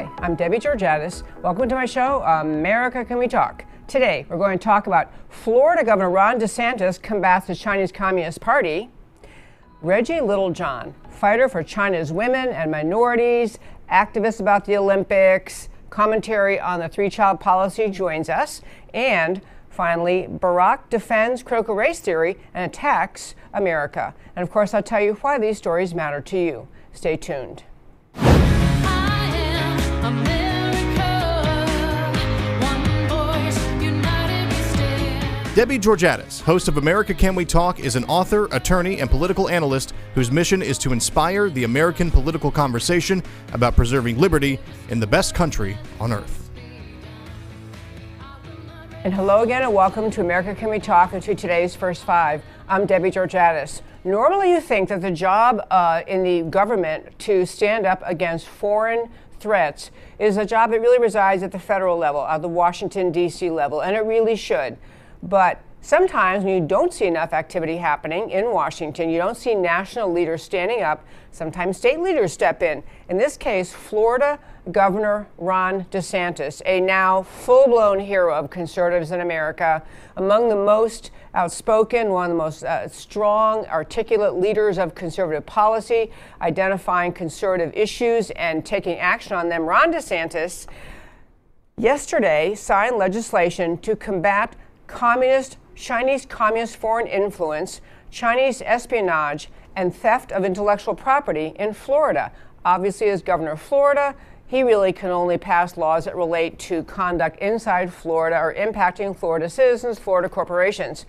Hi, I'm Debbie Georgatos. Welcome to my show, America Can We Talk? Today, we're going to talk about Florida Governor Ron DeSantis combats the Chinese Communist Party, Reggie Littlejohn, fighter for China's women and minorities, activist about the Olympics, commentary on the three child policy joins us, and finally, Barack defends critical race theory and attacks America. And of course, I'll tell you why these stories matter to you. Stay tuned. Debbie Georgatos, host of America Can We Talk, is an author, attorney, and political analyst whose mission is to inspire the American political conversation about preserving liberty in the best country on earth. And hello again, and welcome to America Can We Talk and to today's First Five. I'm Debbie Georgatos. Normally, you think that the job uh, in the government to stand up against foreign threats is a job that really resides at the federal level, at the Washington, D.C. level, and it really should. But sometimes when you don't see enough activity happening in Washington, you don't see national leaders standing up, sometimes state leaders step in. In this case, Florida Governor Ron DeSantis, a now full blown hero of conservatives in America, among the most outspoken, one of the most uh, strong, articulate leaders of conservative policy, identifying conservative issues and taking action on them. Ron DeSantis yesterday signed legislation to combat communist, Chinese communist foreign influence, Chinese espionage, and theft of intellectual property in Florida. Obviously, as governor of Florida, he really can only pass laws that relate to conduct inside Florida or impacting Florida citizens, Florida corporations.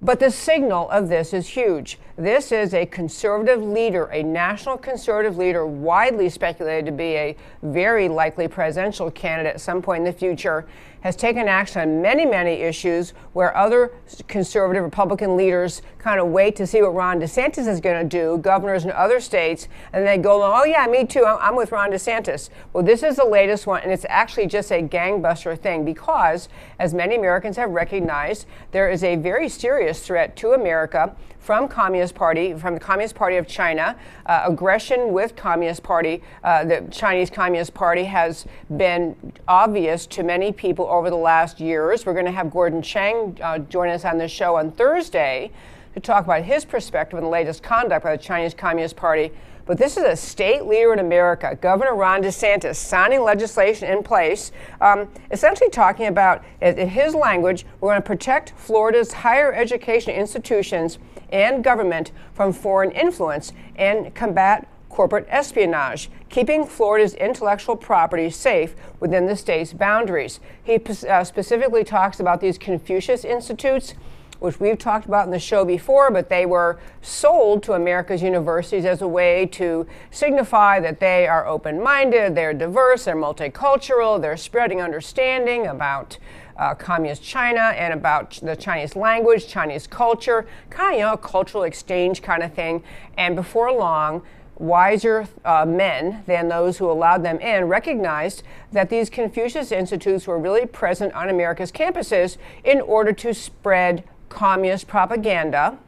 But the signal of this is huge. This is a conservative leader, a national conservative leader, widely speculated to be a very likely presidential candidate at some point in the future has taken action on many, many issues where other conservative Republican leaders kind of wait to see what Ron DeSantis is going to do, governors in other states, and they go, oh, yeah, me too, I'm with Ron DeSantis. Well, this is the latest one, and it's actually just a gangbuster thing because, as many Americans have recognized, there is a very serious threat to America from Communist Party, from the Communist Party of China. Uh, aggression with Communist Party, uh, the Chinese Communist Party has been obvious to many people over the last years. We're going to have Gordon Chang uh, join us on the show on Thursday to talk about his perspective on the latest conduct by the Chinese Communist Party. But this is a state leader in America, Governor Ron DeSantis, signing legislation in place, um, essentially talking about, in his language, we're going to protect Florida's higher education institutions and government from foreign influence and combat corporate espionage, keeping Florida's intellectual property safe within the state's boundaries. He uh, specifically talks about these Confucius Institutes which we've talked about in the show before, but they were sold to America's universities as a way to signify that they are open minded, they're diverse, they're multicultural, they're spreading understanding about. Uh, communist China and about the Chinese language, Chinese culture, kind of you know, cultural exchange kind of thing. And before long, wiser uh, men than those who allowed them in recognized that these Confucius Institutes were really present on America's campuses in order to spread communist propaganda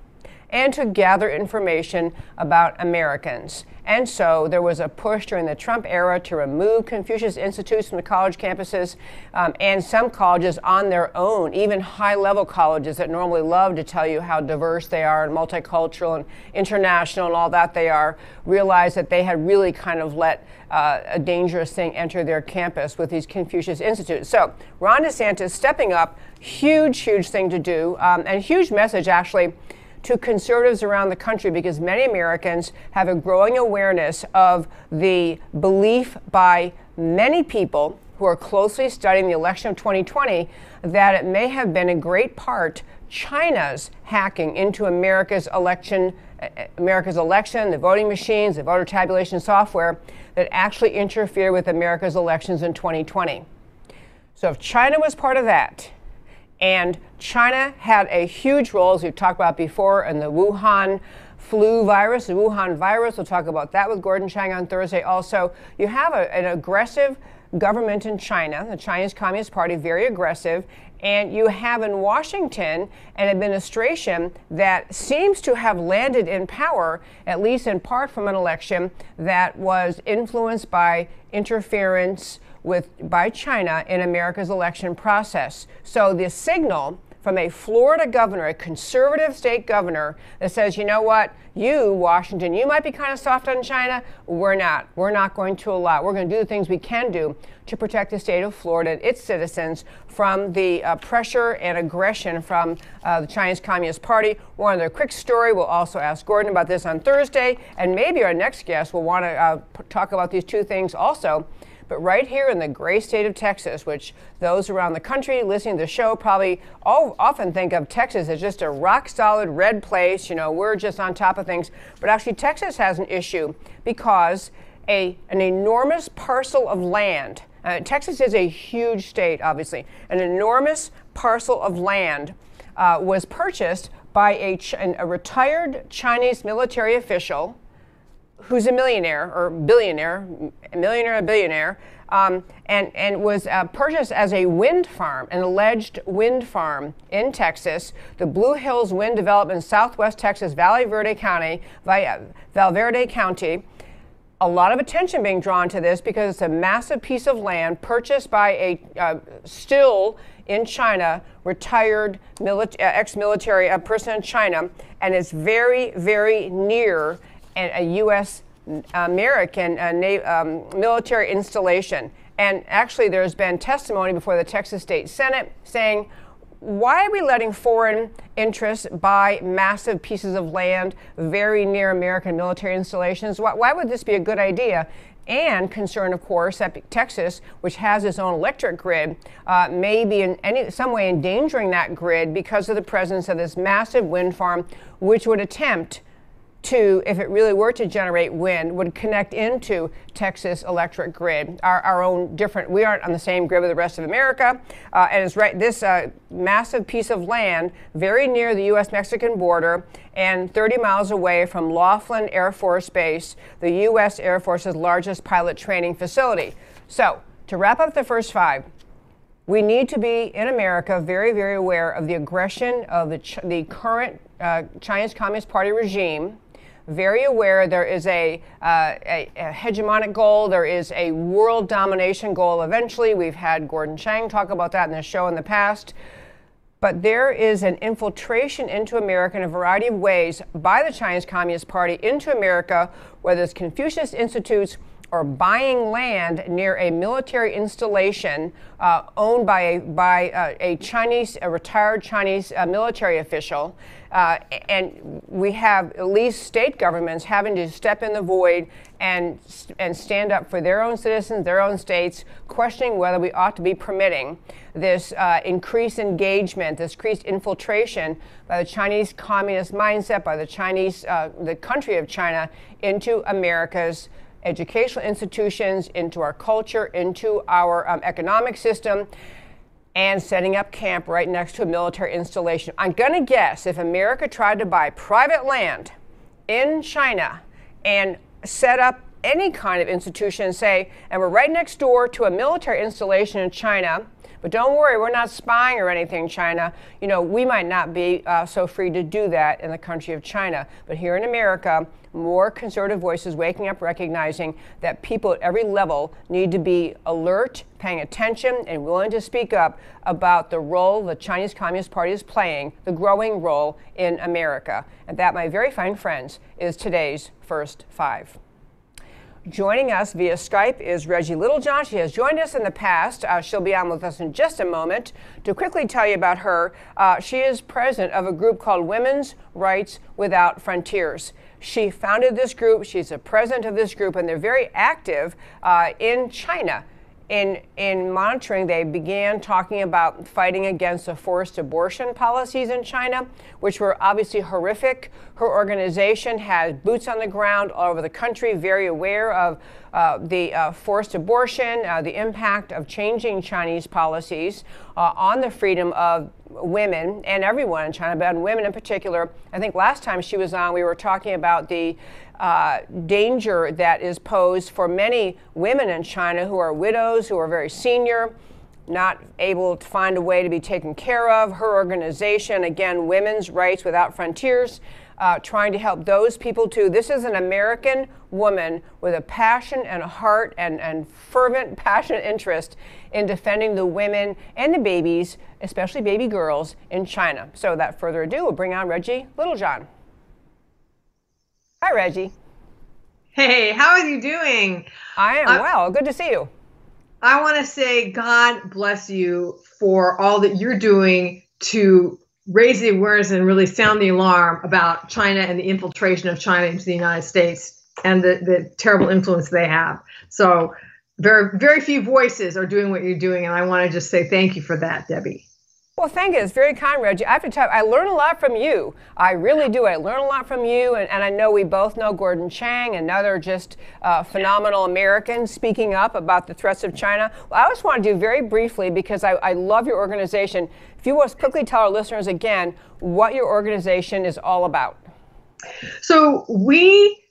and to gather information about Americans. And so there was a push during the Trump era to remove Confucius Institutes from the college campuses, um, and some colleges on their own, even high level colleges that normally love to tell you how diverse they are and multicultural and international and all that they are, realized that they had really kind of let uh, a dangerous thing enter their campus with these Confucius Institutes. So Ron DeSantis stepping up, huge, huge thing to do, um, and huge message actually to conservatives around the country because many Americans have a growing awareness of the belief by many people who are closely studying the election of 2020 that it may have been in great part China's hacking into America's election, eh, America's election, the voting machines, the voter tabulation software that actually interfere with America's elections in 2020. So if China was part of that, and China had a huge role, as we've talked about before, in the Wuhan flu virus, the Wuhan virus. We'll talk about that with Gordon Chang on Thursday. Also, you have a, an aggressive government in China, the Chinese Communist Party, very aggressive. And you have in Washington an administration that seems to have landed in power, at least in part from an election that was influenced by interference with by China in America's election process. So the signal from a Florida governor, a conservative state governor, that says, you know what, you, Washington, you might be kind of soft on China. We're not. We're not going to allow. We're going to do the things we can do to protect the state of Florida and its citizens from the uh, pressure and aggression from uh, the Chinese Communist Party. One other quick story. We'll also ask Gordon about this on Thursday, and maybe our next guest will want to uh, talk about these two things also. But right here in the great state of Texas, which those around the country listening to the show probably all, often think of Texas as just a rock solid red place, you know, we're just on top of things. But actually, Texas has an issue because a, an enormous parcel of land, uh, Texas is a huge state, obviously, an enormous parcel of land uh, was purchased by a, a retired Chinese military official who's a millionaire or billionaire, a millionaire, a billionaire, um, and, and was uh, purchased as a wind farm, an alleged wind farm in Texas, the Blue Hills Wind Development in Southwest Texas, Valley Verde County, Valverde County. A lot of attention being drawn to this because it's a massive piece of land purchased by a uh, still in China retired uh, ex-military uh, person in China, and it's very, very near a U.S. American uh, um, military installation. And actually, there's been testimony before the Texas State Senate saying, why are we letting foreign interests buy massive pieces of land very near American military installations? Why, why would this be a good idea? and concern, of course, that Texas, which has its own electric grid, uh, may be in any some way endangering that grid because of the presence of this massive wind farm, which would attempt to, if it really were to generate wind, would connect into Texas electric grid, our, our own different, we aren't on the same grid with the rest of America. Uh, and it's right, this uh, massive piece of land very near the U.S. Mexican border and 30 miles away from Laughlin Air Force Base, the U.S. Air Force's largest pilot training facility. So, to wrap up the first five, we need to be in America very, very aware of the aggression of the, ch- the current uh, Chinese Communist Party regime very aware there is a, uh, a, a, hegemonic goal, there is a world domination goal eventually. We've had Gordon Chang talk about that in the show in the past. But there is an infiltration into America in a variety of ways by the Chinese Communist Party into America, whether it's Confucius Institutes or buying land near a military installation uh, owned by a, by uh, a Chinese, a retired Chinese uh, military official. Uh, and we have at least state governments having to step in the void and, and stand up for their own citizens, their own states, questioning whether we ought to be permitting this uh, increased engagement, this increased infiltration by the Chinese communist mindset, by the Chinese, uh, the country of China, into America's educational institutions, into our culture, into our um, economic system and setting up camp right next to a military installation. I'm going to guess if America tried to buy private land in China and set up any kind of institution, say, and we're right next door to a military installation in China, but don't worry, we're not spying or anything, China. You know, we might not be uh, so free to do that in the country of China. But here in America, more conservative voices waking up, recognizing that people at every level need to be alert, paying attention, and willing to speak up about the role the Chinese Communist Party is playing, the growing role in America. And that, my very fine friends, is today's first five. Joining us via Skype is Reggie Littlejohn. She has joined us in the past. Uh, she'll be on with us in just a moment. To quickly tell you about her, uh, she is president of a group called Women's Rights Without Frontiers. She founded this group, she's a president of this group, and they're very active uh, in China in, in monitoring, they began talking about fighting against the forced abortion policies in China, which were obviously horrific. Her organization has boots on the ground all over the country, very aware of uh, the uh, forced abortion, uh, the impact of changing Chinese policies uh, on the freedom of women and everyone in China, but women in particular. I think last time she was on, we were talking about the uh, danger that is posed for many women in China who are widows, who are very senior, not able to find a way to be taken care of. Her organization, again, Women's Rights Without Frontiers, uh, trying to help those people too. This is an American woman with a passion and a heart and, and fervent, passionate interest in defending the women and the babies, especially baby girls, in China. So, without further ado, we'll bring on Reggie Littlejohn. Hi, Reggie. Hey, how are you doing? I am uh, well. Good to see you. I want to say, God bless you for all that you're doing to raise the awareness and really sound the alarm about China and the infiltration of China into the United States and the, the terrible influence they have. So, very, very few voices are doing what you're doing. And I want to just say thank you for that, Debbie. Well, thank you. It's very kind, Reggie. I have to tell you, I learn a lot from you. I really do. I learn a lot from you. And, and I know we both know Gordon Chang, another just uh, phenomenal American speaking up about the threats of China. Well, I just want to do very briefly, because I, I love your organization, if you will quickly tell our listeners again what your organization is all about. So we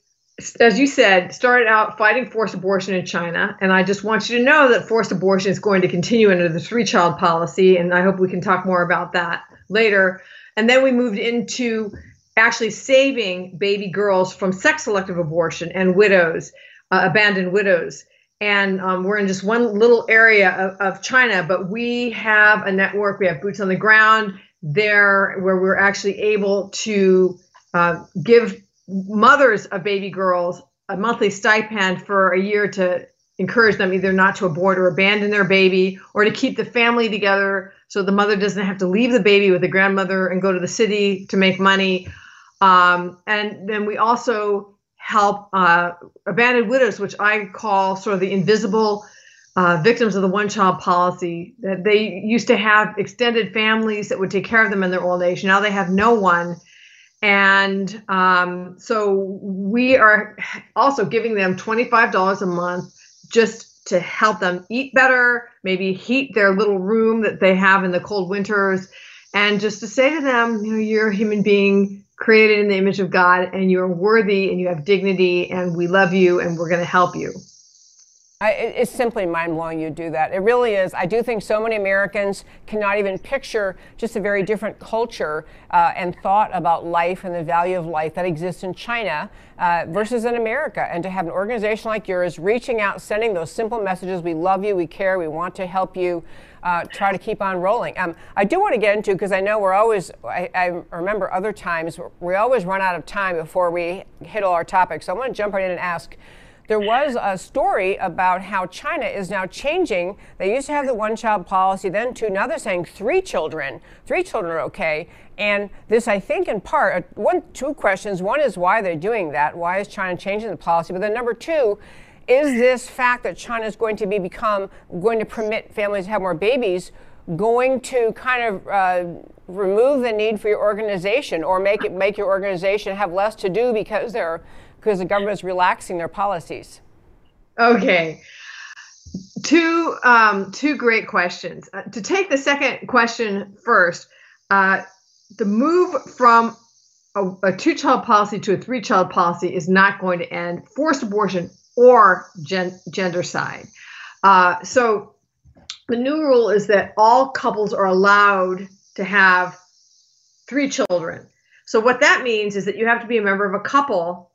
as you said, started out fighting forced abortion in China. And I just want you to know that forced abortion is going to continue under the three child policy. And I hope we can talk more about that later. And then we moved into actually saving baby girls from sex selective abortion and widows, uh, abandoned widows. And um, we're in just one little area of, of China, but we have a network, we have boots on the ground there where we're actually able to uh, give mothers of baby girls a monthly stipend for a year to encourage them either not to abort or abandon their baby or to keep the family together so the mother doesn't have to leave the baby with the grandmother and go to the city to make money. Um, and then we also help uh, abandoned widows, which I call sort of the invisible uh, victims of the one child policy. That they used to have extended families that would take care of them in their old age. Now they have no one and um, so we are also giving them $25 a month just to help them eat better, maybe heat their little room that they have in the cold winters, and just to say to them, you know, you're a human being created in the image of God and you're worthy and you have dignity and we love you and we're going to help you. I, it's simply mind blowing you do that. It really is. I do think so many Americans cannot even picture just a very different culture uh, and thought about life and the value of life that exists in China uh, versus in America. And to have an organization like yours reaching out, sending those simple messages we love you, we care, we want to help you. Uh, try to keep on rolling. Um, I do want to get into because I know we're always. I, I, remember other times we always run out of time before we hit all our topics. So I want to jump right in and ask there was a story about how China is now changing. They used to have the one child policy, then two. Now they're saying three children. Three children are okay. And this, I think, in part, uh, one, two questions. One is why they're doing that. Why is China changing the policy? But then number two, is this fact that China is going to be become going to permit families to have more babies going to kind of uh, remove the need for your organization or make it make your organization have less to do because they're because the government is relaxing their policies? Okay. Two um, two great questions. Uh, to take the second question first, uh, the move from a, a two child policy to a three child policy is not going to end forced abortion or gen- gendercide. Uh, so the new rule is that all couples are allowed to have three children. So what that means is that you have to be a member of a couple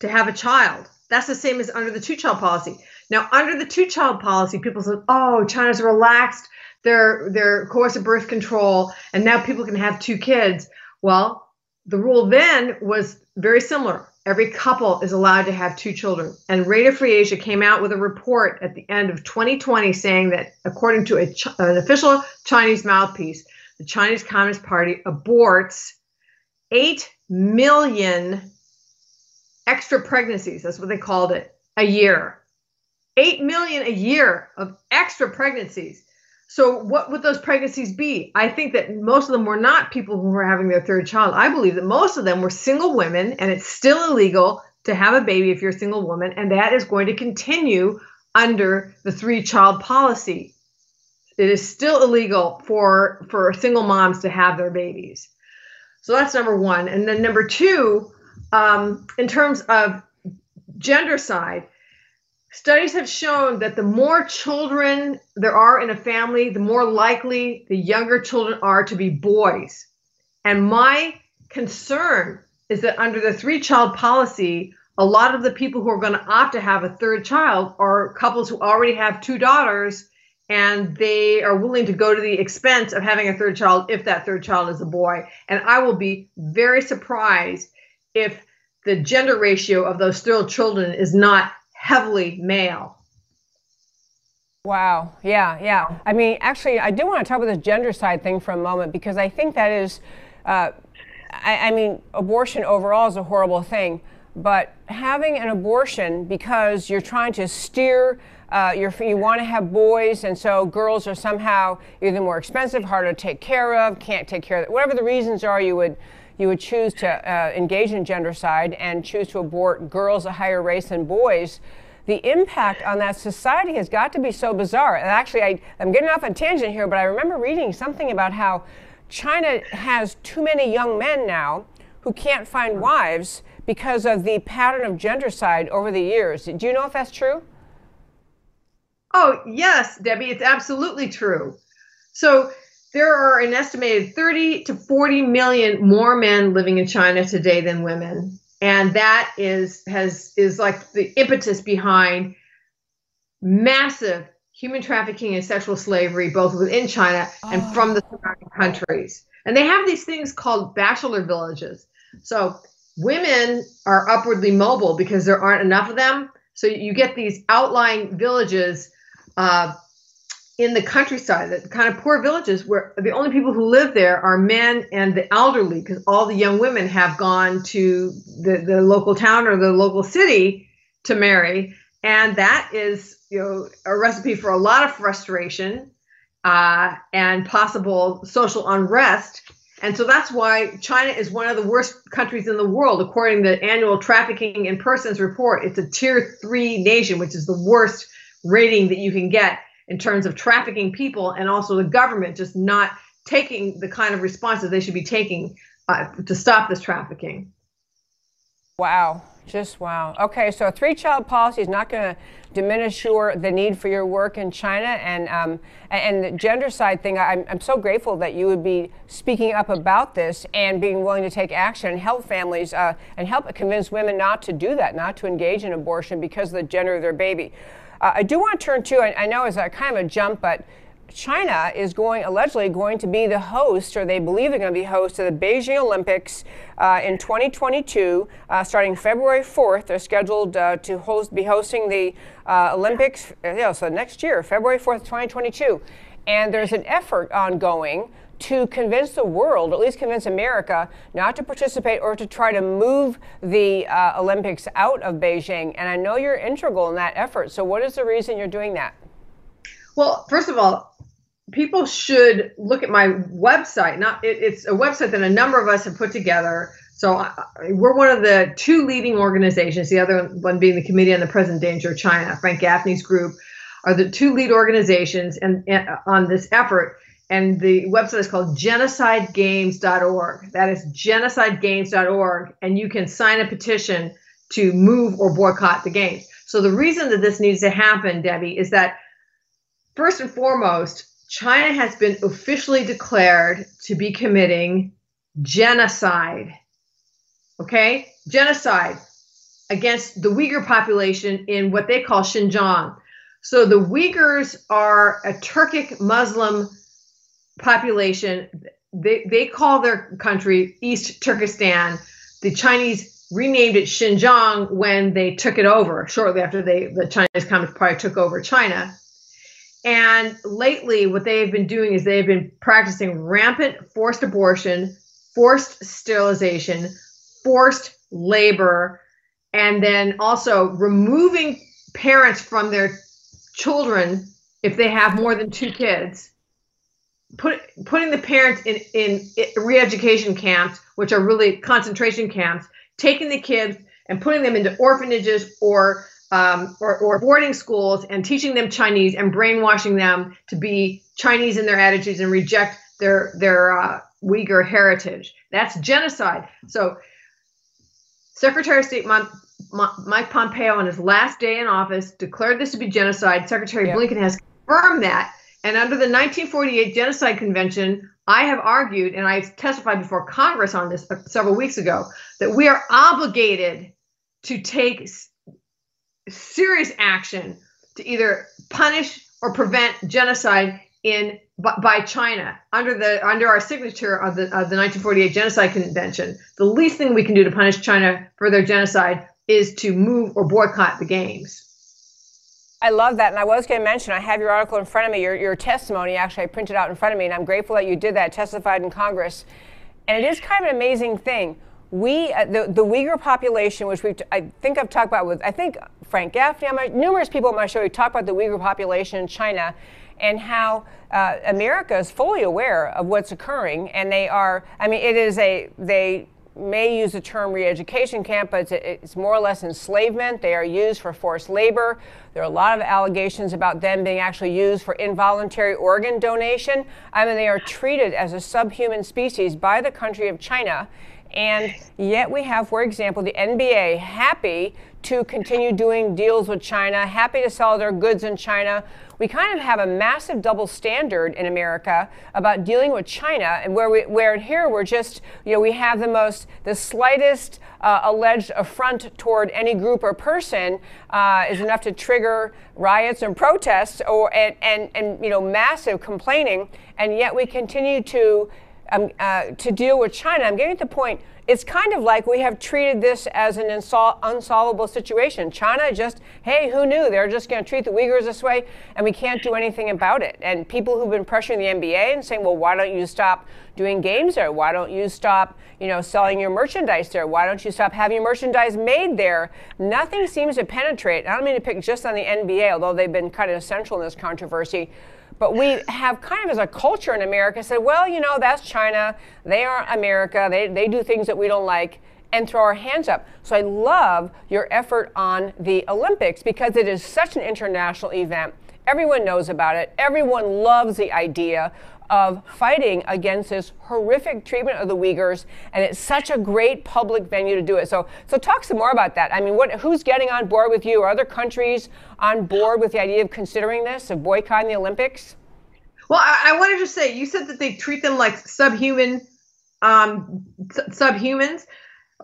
to have a child. That's the same as under the two child policy. Now, under the two child policy, people said, oh, China's relaxed their their coercive birth control, and now people can have two kids. Well, the rule then was very similar. Every couple is allowed to have two children. And Radio Free Asia came out with a report at the end of 2020 saying that, according to a, an official Chinese mouthpiece, the Chinese Communist Party aborts 8 million extra pregnancies. That's what they called it a year. 8 million a year of extra pregnancies. So, what would those pregnancies be? I think that most of them were not people who were having their third child. I believe that most of them were single women, and it's still illegal to have a baby if you're a single woman, and that is going to continue under the three child policy. it is still illegal for for single moms to have their babies. So that's number one. And then number two, um, in terms of gendercide, studies have shown that the more children there are in a family, the more likely the younger children are to be boys. And my concern is that under the three child policy, a lot of the people who are going to opt to have a third child are couples who already have two daughters and they are willing to go to the expense of having a third child if that third child is a boy. And I will be very surprised if the gender ratio of those still children is not heavily male. Wow. Yeah. Yeah. I mean, actually, I do want to talk about this gendercide thing for a moment because I think that is, uh, I, I mean, abortion overall is a horrible thing, but having an abortion because you're trying to steer. Uh, you want to have boys, and so girls are somehow either more expensive, harder to take care of, can't take care of. Whatever the reasons are, you would you would choose to uh, engage in gendercide and choose to abort girls a higher race than boys, the impact on that society has got to be so bizarre. And actually, I, I'm getting off a tangent here, but I remember reading something about how China has too many young men now who can't find wives because of the pattern of gendercide over the years. Do you know if that's true? Oh, yes, Debbie, it's absolutely true. So there are an estimated 30 to 40 million more men living in China today than women. And that is has is like the impetus behind massive human trafficking and sexual slavery, both within China and oh. from the surrounding countries. And they have these things called bachelor villages. So women are upwardly mobile because there aren't enough of them. So you get these outlying villages uh, in the countryside, the kind of poor villages where the only people who live there are men and the elderly, because all the young women have gone to the, the local town or the local city to marry. And that is, you know, a recipe for a lot of frustration uh, and possible social unrest. And so that's why China is one of the worst countries in the world, according to the annual Trafficking in Persons report. It's a tier three nation, which is the worst rating that you can get in terms of trafficking people and also the government just not taking the kind of responses they should be taking uh, to stop this trafficking. Wow, just wow. Okay, so a three-child policy is not going to diminish your the need for your work in China, and um, and the gendercide thing. I'm I'm so grateful that you would be speaking up about this and being willing to take action and help families uh, and help convince women not to do that, not to engage in abortion because of the gender of their baby. Uh, I do want to turn to, I, I know it's a kind of a jump, but China is going allegedly going to be the host, or they believe they're going to be host of the Beijing Olympics uh, in 2022, uh, starting February 4th. They're scheduled uh, to host, be hosting the uh, Olympics, uh, so next year, February 4th, 2022. And there's an effort ongoing to convince the world, or at least convince America, not to participate or to try to move the uh, Olympics out of Beijing. And I know you're integral in that effort. So, what is the reason you're doing that? Well, first of all, people should look at my website. Not it, it's a website that a number of us have put together. So uh, we're one of the two leading organizations. The other one being the Committee on the Present Danger of China. Frank Gaffney's group are the two lead organizations and, and on this effort and the website is called genocidegames.org. That is genocidegames.org, and you can sign a petition to move or boycott the games. So the reason that this needs to happen, Debbie, is that first and foremost, China has been officially declared to be committing genocide. Okay? Genocide against the Uyghur population in what they call Xinjiang. So the Uyghurs are a Turkic Muslim population. They, they call their country East Turkestan. The Chinese renamed it Xinjiang when they took it over, shortly after they the Chinese Communist Party took over China. And lately, what they have been doing is they've been practicing rampant forced abortion, forced sterilization, forced labor, and then also removing parents from their children if they have more than two kids put, putting the parents in, in re-education camps, which are really concentration camps, taking the kids and putting them into orphanages or um, or, or boarding schools and teaching them Chinese and brainwashing them to be Chinese in their attitudes and reject their their uh, Uyghur heritage. That's genocide. So, Secretary of State Mike Pompeo, on his last day in office, declared this to be genocide. Secretary yeah. Blinken has confirmed that. And under the 1948 Genocide Convention, I have argued, and I testified before Congress on this uh, several weeks ago, that we are obligated to take serious action to either punish or prevent genocide in by China under the under our signature of the of the 1948 Genocide Convention. The least thing we can do to punish China for their genocide is to move or boycott the games. I love that. And I was going to mention, I have your article in front of me, your, your testimony, actually, I printed out in front of me, and I'm grateful that you did that, testified in Congress. And it is kind of an amazing thing. We, uh, the, the Uyghur population, which we I think I've talked about with, I think Frank Gaffney, my, numerous people on my show, we talk about the Uyghur population in China and how uh, America is fully aware of what's occurring. And they are, I mean, it is a, they, may use the term re-education camp, but it's, it's, more or less enslavement. They are used for forced labor. There are a lot of allegations about them being actually used for involuntary organ donation. I mean, they are treated as a subhuman species by the country of China. And yet we have, for example, the NBA happy to continue doing deals with China, happy to sell their goods in China. We kind of have a massive double standard in America about dealing with China, and where we, where here we're just, you know, we have the most, the slightest uh, alleged affront toward any group or person uh, is enough to trigger riots and protests, or and, and and you know massive complaining, and yet we continue to um, uh, to deal with China. I'm getting to the point, it's kind of like we have treated this as an insol- unsolvable situation. China just, hey, who knew? They're just going to treat the Uyghurs this way, and we can't do anything about it. And people who've been pressuring the NBA and saying, well, why don't you stop doing games there? Why don't you stop, you know, selling your merchandise there? Why don't you stop having your merchandise made there? Nothing seems to penetrate. I don't mean to pick just on the NBA, although they've been kind of essential in this controversy but we have kind of as a culture in America said, well, you know, that's China. They are America. They, they do things that we don't like and throw our hands up. So I love your effort on the Olympics because it is such an international event. Everyone knows about it. Everyone loves the idea of fighting against this horrific treatment of the Uyghurs, and it's such a great public venue to do it. So, so talk some more about that. I mean, what, who's getting on board with you? Are other countries on board with the idea of considering this, of boycotting the Olympics? Well, I, I wanted to say, you said that they treat them like subhuman, um, subhumans.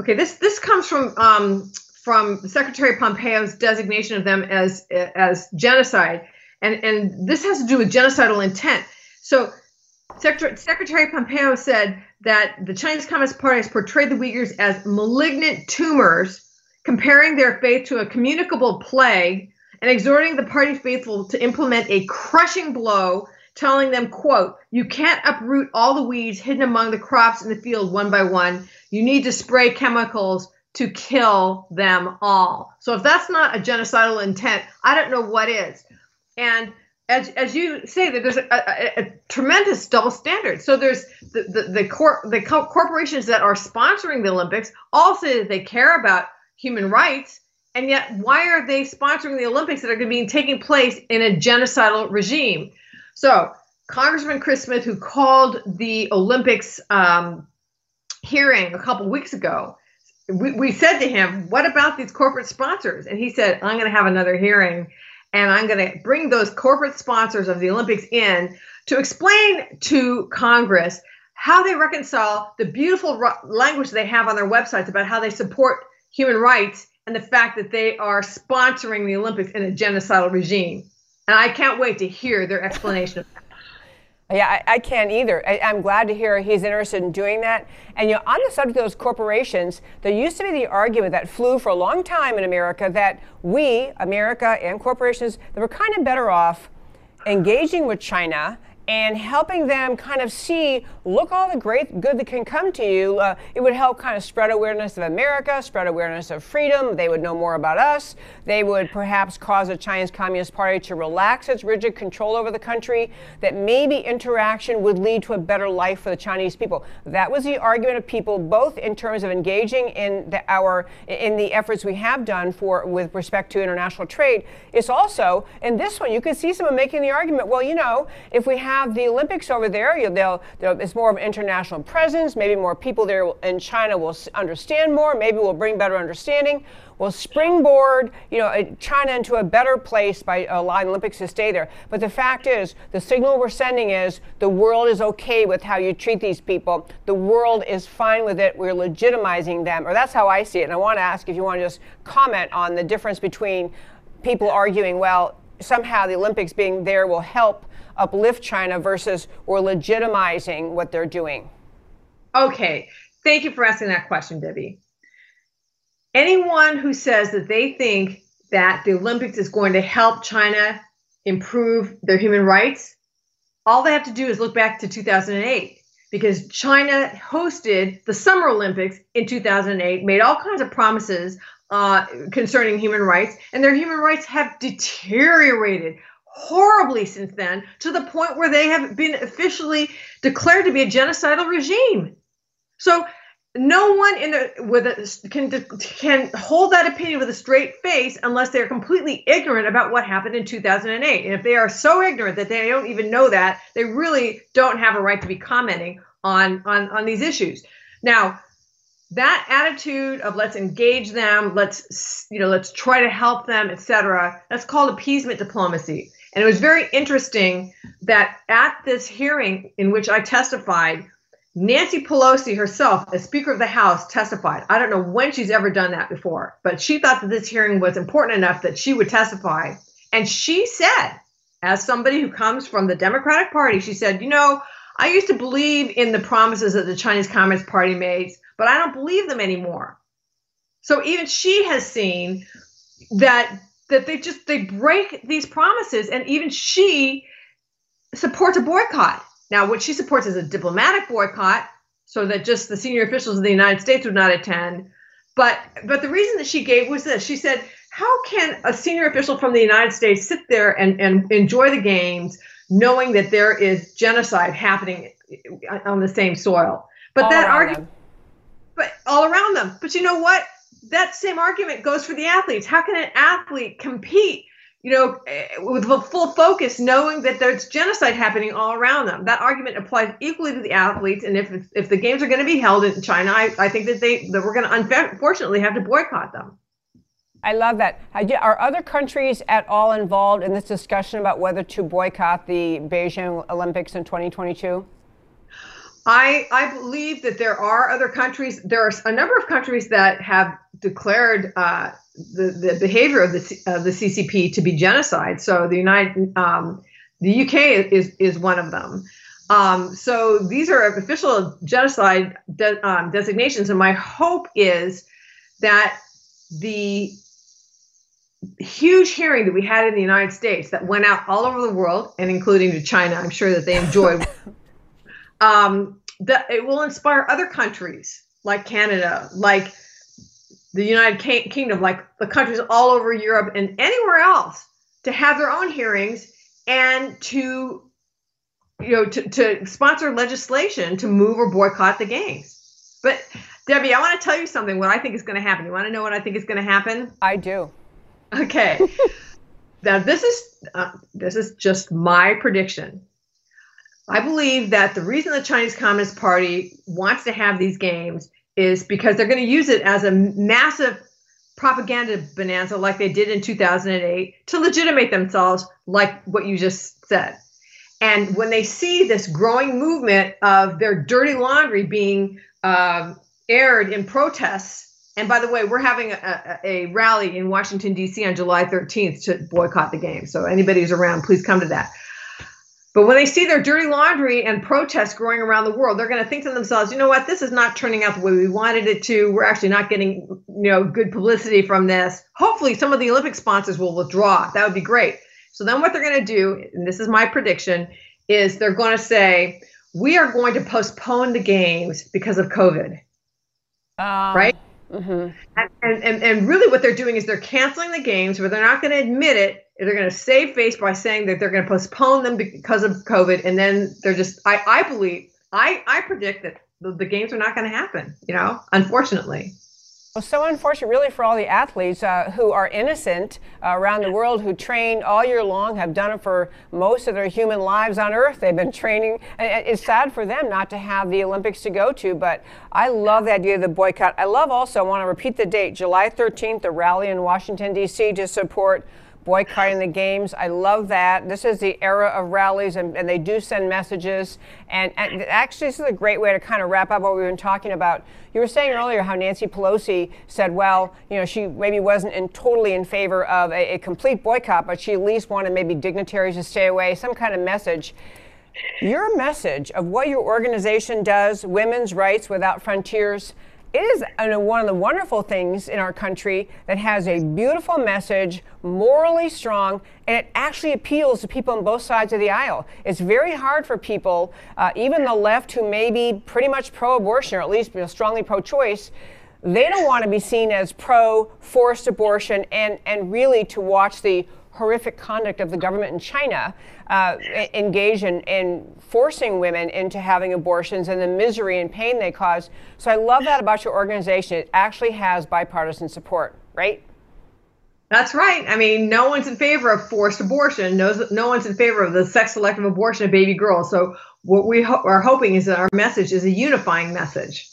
Okay, this this comes from um, from Secretary Pompeo's designation of them as as genocide, and and this has to do with genocidal intent. So Secretary, Secretary Pompeo said that the Chinese Communist Party has portrayed the Uyghurs as malignant tumors, comparing their faith to a communicable plague, and exhorting the party faithful to implement a crushing blow, telling them, quote, you can't uproot all the weeds hidden among the crops in the field one by one. You need to spray chemicals to kill them all. So if that's not a genocidal intent, I don't know what is. And as, as you say that there's a, a, a, tremendous double standard. So there's the the the, cor- the co- corporations that are sponsoring the Olympics all say that they care about human rights, and yet why are they sponsoring the Olympics that are going to be taking place in a genocidal regime? So Congressman Chris Smith, who called the Olympics um, hearing a couple weeks ago, we, we said to him, "What about these corporate sponsors?" And he said, "I'm going to have another hearing." And I'm going to bring those corporate sponsors of the Olympics in to explain to Congress how they reconcile the beautiful language they have on their websites about how they support human rights and the fact that they are sponsoring the Olympics in a genocidal regime. And I can't wait to hear their explanation. Yeah, I, I can't either. I, am glad to hear he's interested in doing that. And you know, on the subject of those corporations, there used to be the argument that flew for a long time in America that we, America and corporations, that were kind of better off engaging with China and helping them kind of see, look all the great good that can come to you. Uh, it would help kind of spread awareness of America, spread awareness of freedom. They would know more about us. They would perhaps cause the Chinese Communist Party to relax its rigid control over the country, that maybe interaction would lead to a better life for the Chinese people. That was the argument of people, both in terms of engaging in the, our in the efforts we have done for with respect to international trade. It's also in this one you can see someone making the argument. Well, you know, if we have have the Olympics over there. You, they'll, they'll, it's more of an international presence. Maybe more people there in China will understand more. Maybe we'll bring better understanding. We'll springboard, you know, China into a better place by allowing Olympics to stay there. But the fact is, the signal we're sending is the world is okay with how you treat these people. The world is fine with it. We're legitimizing them, or that's how I see it. And I want to ask if you want to just comment on the difference between people arguing, well, somehow the Olympics being there will help uplift China versus we're legitimizing what they're doing? Okay. Thank you for asking that question, Debbie. Anyone who says that they think that the Olympics is going to help China improve their human rights, all they have to do is look back to 2008 because China hosted the Summer Olympics in 2008, made all kinds of promises uh, concerning human rights, and their human rights have deteriorated horribly since then to the point where they have been officially declared to be a genocidal regime. So no one in the with a, can can hold that opinion with a straight face unless they're completely ignorant about what happened in 2008. And if they are so ignorant that they don't even know that, they really don't have a right to be commenting on on on these issues. Now, that attitude of let's engage them, let's you know, let's try to help them, etc. That's called appeasement diplomacy. And it was very interesting that at this hearing in which I testified, Nancy Pelosi herself, as Speaker of the House, testified. I don't know when she's ever done that before, but she thought that this hearing was important enough that she would testify. And she said, as somebody who comes from the Democratic Party, she said, You know, I used to believe in the promises that the Chinese Communist Party made, but I don't believe them anymore. So even she has seen that that they just they break these promises and even she supports a boycott. Now what she supports is a diplomatic boycott so that just the senior officials of the United States would not attend. But but the reason that she gave was this. She said, "How can a senior official from the United States sit there and and enjoy the games knowing that there is genocide happening on the same soil?" But all that argument but all around them. But you know what? That same argument goes for the athletes. How can an athlete compete, you know, eh, with full focus, knowing that there's genocide happening all around them? That argument applies equally to the athletes. And if if the games are going to be held in China, I, I think that they that we're going to unfortunately have to boycott them. I love that. Are other countries at all involved in this discussion about whether to boycott the Beijing Olympics in 2022? I, I believe that there are other countries. There are a number of countries that have declared uh, the the behavior of the of the CCP to be genocide. So the United um, the UK is is one of them. Um, so these are official genocide de- um, designations, and my hope is that the huge hearing that we had in the United States that went out all over the world and including to China, I'm sure that they enjoyed. um, that it will inspire other countries like Canada, like the United Kingdom, like the countries all over Europe and anywhere else to have their own hearings and to you know to, to sponsor legislation to move or boycott the games. But Debbie, I want to tell you something. What I think is going to happen. You want to know what I think is going to happen? I do. Okay. now this is uh, this is just my prediction. I believe that the reason the Chinese Communist Party wants to have these games is because they're going to use it as a massive propaganda bonanza like they did in 2008 to legitimate themselves, like what you just said. And when they see this growing movement of their dirty laundry being uh, aired in protests, and by the way, we're having a, a, rally in Washington, D.C. on July 13th to boycott the game. So anybody who's around, please come to that. But when they see their dirty laundry and protests growing around the world, they're going to think to themselves, you know what, this is not turning out the way we wanted it to. We're actually not getting, you know, good publicity from this. Hopefully, some of the Olympic sponsors will withdraw. That would be great. So then what they're going to do, and this is my prediction, is they're going to say, we are going to postpone the games because of COVID. Um, right? Mm-hmm. And, and, and really what they're doing is they're canceling the games, but they're not going to admit it. They're going to save face by saying that they're going to postpone them because of COVID. And then they're just, I, I believe, I, I predict that the, the games are not going to happen, you know, unfortunately. Well, so unfortunate, really, for all the athletes uh, who are innocent uh, around the world, who train all year long, have done it for most of their human lives on Earth. They've been training. And it's sad for them not to have the Olympics to go to, but I love the idea of the boycott. I love also, I want to repeat the date, July 13th, the rally in Washington, D.C. to support boycotting the games. I love that. This is the era of rallies, and, and they do send messages. And, and, actually, this is a great way to kind of wrap up what we've been talking about. You were saying earlier how Nancy Pelosi said, well, you know, she maybe wasn't in, totally in favor of a, a complete boycott, but she at least wanted maybe dignitaries to stay away, some kind of message. Your message of what your organization does, Women's Rights Without Frontiers, it is one of the wonderful things in our country that has a beautiful message, morally strong, and it actually appeals to people on both sides of the aisle. It's very hard for people, uh, even the left who may be pretty much pro abortion or at least you know, strongly pro choice, they don't want to be seen as pro forced abortion and, and really to watch the horrific conduct of the government in China uh, engage in, in forcing women into having abortions and the misery and pain they cause. So I love that about your organization. It actually has bipartisan support, right? That's right. I mean, no one's in favor of forced abortion. No, no one's in favor of the sex selective abortion of baby girls. So what we ho- are hoping is that our message is a unifying message.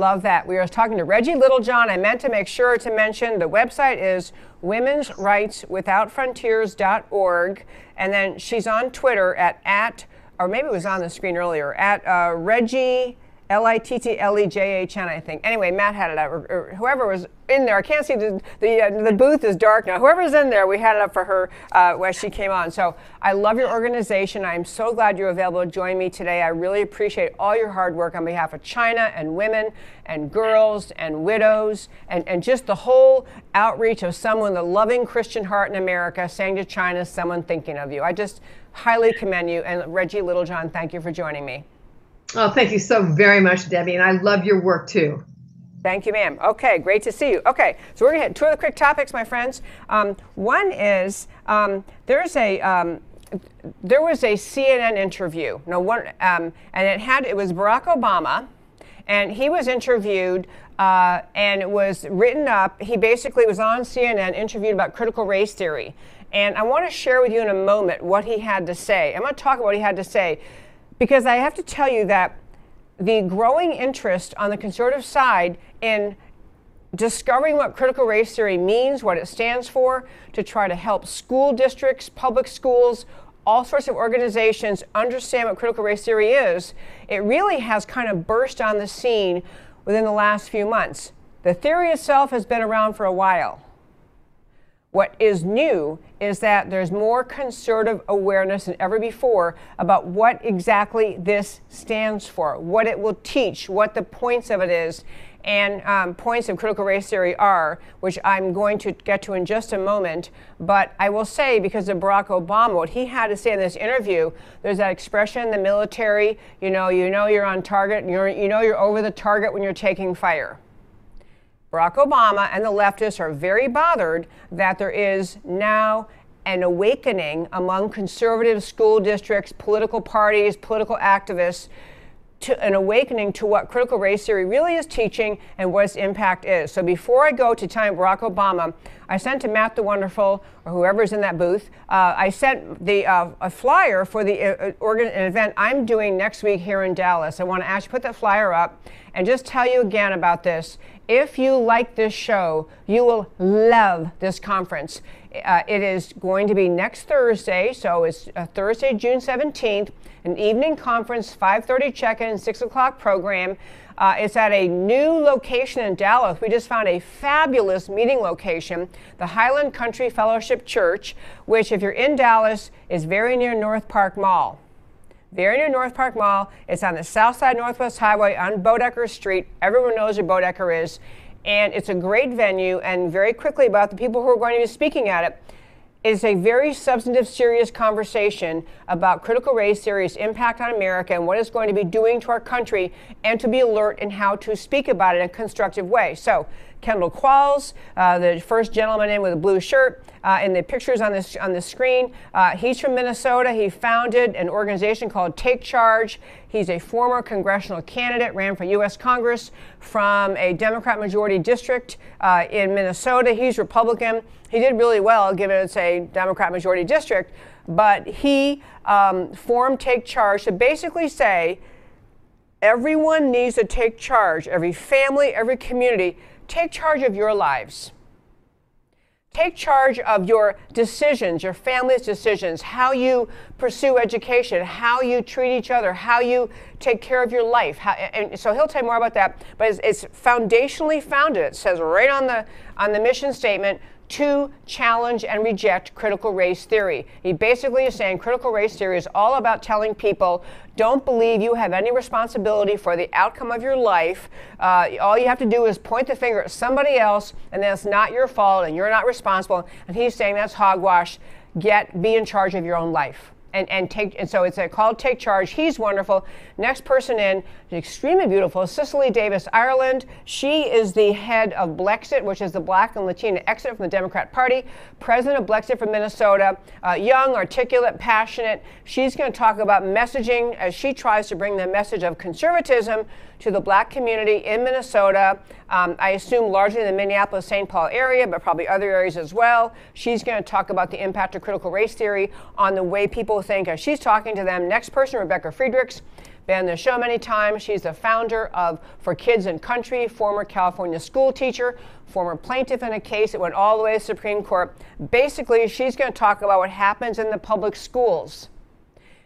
Love that. We were talking to Reggie Littlejohn. I meant to make sure to mention the website is women's rights without frontiers.org. And then she's on Twitter at, at or maybe it was on the screen earlier, at uh, Reggie L I T T L E J H N, I think. Anyway, Matt had it up, or, or whoever was in there. I can't see the the, uh, the booth is dark now. Whoever's in there, we had it up for her uh, as she came on. So I love your organization. I'm so glad you're available to join me today. I really appreciate all your hard work on behalf of China and women and girls and widows and, and just the whole outreach of someone, the loving Christian heart in America, saying to China, someone thinking of you. I just highly commend you. And Reggie Littlejohn, thank you for joining me. Oh, thank you so very much, Debbie. And I love your work too. Thank you, ma'am. Okay, great to see you. Okay, so we're going to hit two of the quick topics, my friends. Um, one is um, there's a um, there was a CNN interview. No one, um, and it had it was Barack Obama, and he was interviewed. Uh, and it was written up. He basically was on CNN, interviewed about critical race theory. And I want to share with you in a moment what he had to say. I'm going to talk about what he had to say because I have to tell you that the growing interest on the conservative side in discovering what critical race theory means, what it stands for, to try to help school districts, public schools, all sorts of organizations understand what critical race theory is, it really has kind of burst on the scene within the last few months. The theory itself has been around for a while. What is new is that there's more conservative awareness than ever before about what exactly this stands for, what it will teach, what the points of it is, and um, points of critical race theory are, which I'm going to get to in just a moment. But I will say, because of Barack Obama, what he had to say in this interview, there's that expression in the military, you know, you know you're on target, you're, you know you're over the target when you're taking fire. Barack Obama and the leftists are very bothered that there is now an awakening among conservative school districts, political parties, political activists to an awakening to what critical race theory really is teaching and what its impact is. So before I go to time Barack Obama, I sent to Matt the Wonderful or whoever's in that booth, uh, I sent the uh, a flyer for the uh, organ, an event I'm doing next week here in Dallas. I want to ask you put that flyer up and just tell you again about this. If you like this show, you will love this conference. Uh, it is going to be next Thursday, so it's uh, Thursday, June 17th, an evening conference, 5:30 check-in, 6 o'clock program. Uh, it's at a new location in Dallas. We just found a fabulous meeting location, the Highland Country Fellowship Church, which, if you're in Dallas, is very near North Park Mall. Very near North Park Mall. It's on the South Side Northwest Highway on Boedeker Street. Everyone knows where Boedeker is. And it's a great venue. And very quickly about the people who are going to be speaking at it, is a very substantive, serious conversation about critical race theory's impact on America and what it's going to be doing to our country, and to be alert in how to speak about it in a constructive way. So, Kendall Qualls, uh, the first gentleman in with a blue shirt. Uh, in the pictures on this on the screen, uh, he's from Minnesota. He founded an organization called Take Charge. He's a former congressional candidate, ran for U.S. Congress from a Democrat majority district uh, in Minnesota. He's Republican. He did really well, given it's a Democrat majority district. But he um, formed Take Charge to basically say everyone needs to take charge. Every family, every community, take charge of your lives. Take charge of your decisions, your family's decisions, how you pursue education, how you treat each other, how you take care of your life. How, and so he'll tell you more about that. But it's, it's foundationally founded. It says right on the on the mission statement to challenge and reject critical race theory. He basically is saying critical race theory is all about telling people don't believe you have any responsibility for the outcome of your life. Uh, all you have to do is point the finger at somebody else, and that's not your fault, and you're not responsible. And he's saying that's hogwash. Get be in charge of your own life and, and take and so it's a called take charge he's wonderful next person in extremely beautiful. Cicely davis ireland. She is the head of blexit which is the black and latina exit from the democrat party. President of blexit from minnesota. Uh, young articulate passionate. She's going to talk about messaging as she tries to bring the message of conservatism to the black community in minnesota. Um, i assume largely in the minneapolis st paul area but probably other areas as well. She's going to talk about the impact of critical race theory on the way people think as she's talking to them. Next person, Rebecca Friedrichs, been on the show many times. She's the founder of For Kids and Country, former California school teacher, former plaintiff in a case that went all the way to the Supreme Court. Basically, she's going to talk about what happens in the public schools